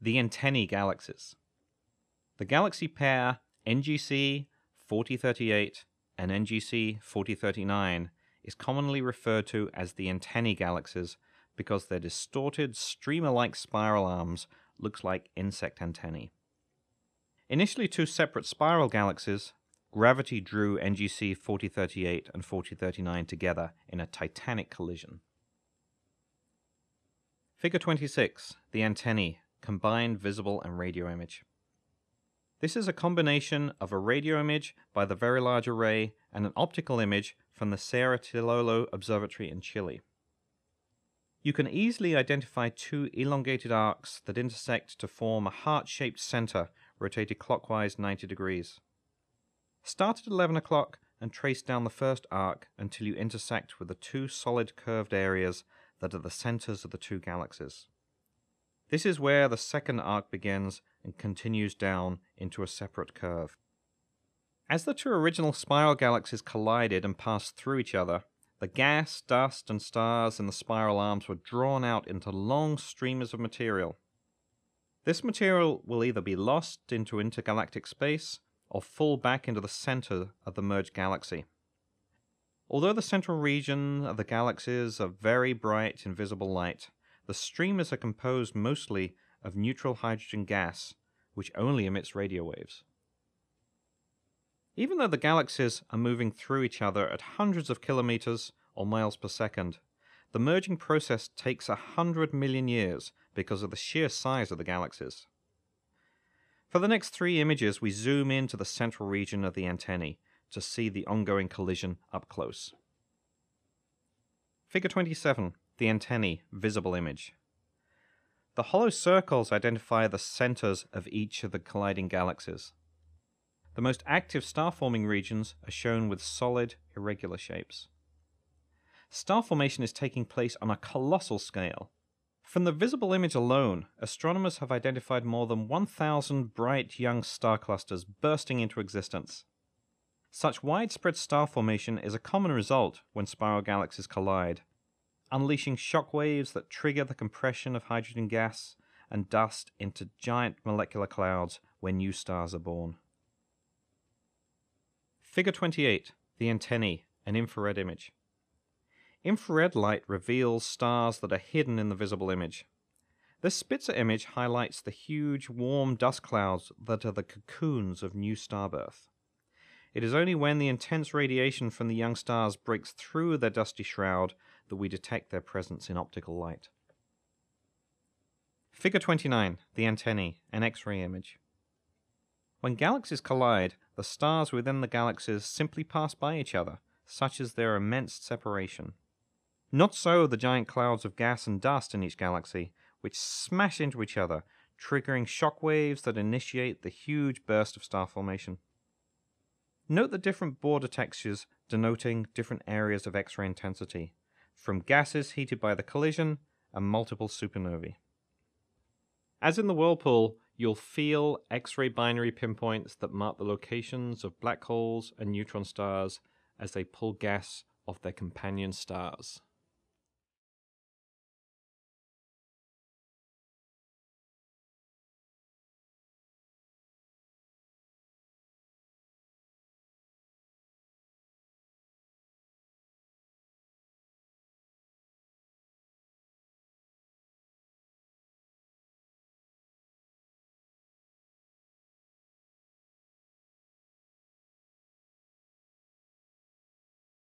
the antennae galaxies. The galaxy pair NGC 4038 and NGC 4039 is commonly referred to as the antennae galaxies because their distorted streamer-like spiral arms looks like insect antennae. Initially two separate spiral galaxies, gravity drew NGC 4038 and 4039 together in a titanic collision. Figure 26, the antennae, combined visible and radio image. This is a combination of a radio image by the Very Large Array and an optical image from the Cerro Tololo Observatory in Chile. You can easily identify two elongated arcs that intersect to form a heart-shaped center rotated clockwise 90 degrees. Start at 11 o'clock and trace down the first arc until you intersect with the two solid curved areas that are the centers of the two galaxies. This is where the second arc begins and continues down into a separate curve. As the two original spiral galaxies collided and passed through each other, the gas, dust, and stars in the spiral arms were drawn out into long streamers of material. This material will either be lost into intergalactic space or fall back into the center of the merged galaxy. Although the central region of the galaxies are very bright in visible light, the streamers are composed mostly of neutral hydrogen gas, which only emits radio waves. Even though the galaxies are moving through each other at hundreds of kilometers or miles per second, the merging process takes a hundred million years because of the sheer size of the galaxies. For the next three images, we zoom into the central region of the antennae to see the ongoing collision up close. Figure 27, the antennae, visible image. The hollow circles identify the centers of each of the colliding galaxies. The most active star forming regions are shown with solid, irregular shapes. Star formation is taking place on a colossal scale. From the visible image alone, astronomers have identified more than 1,000 bright young star clusters bursting into existence. Such widespread star formation is a common result when spiral galaxies collide, unleashing shock waves that trigger the compression of hydrogen gas and dust into giant molecular clouds when new stars are born. Figure 28, the antennae, an infrared image. Infrared light reveals stars that are hidden in the visible image. This Spitzer image highlights the huge, warm dust clouds that are the cocoons of new starbirth. It is only when the intense radiation from the young stars breaks through their dusty shroud that we detect their presence in optical light. Figure 29, the antennae, an X-ray image. When galaxies collide, the stars within the galaxies simply pass by each other, such is their immense separation. Not so the giant clouds of gas and dust in each galaxy, which smash into each other, triggering shock waves that initiate the huge burst of star formation. Note the different border textures denoting different areas of X ray intensity, from gases heated by the collision and multiple supernovae. As in the whirlpool, you'll feel X-ray binary pinpoints that mark the locations of black holes and neutron stars as they pull gas off their companion stars.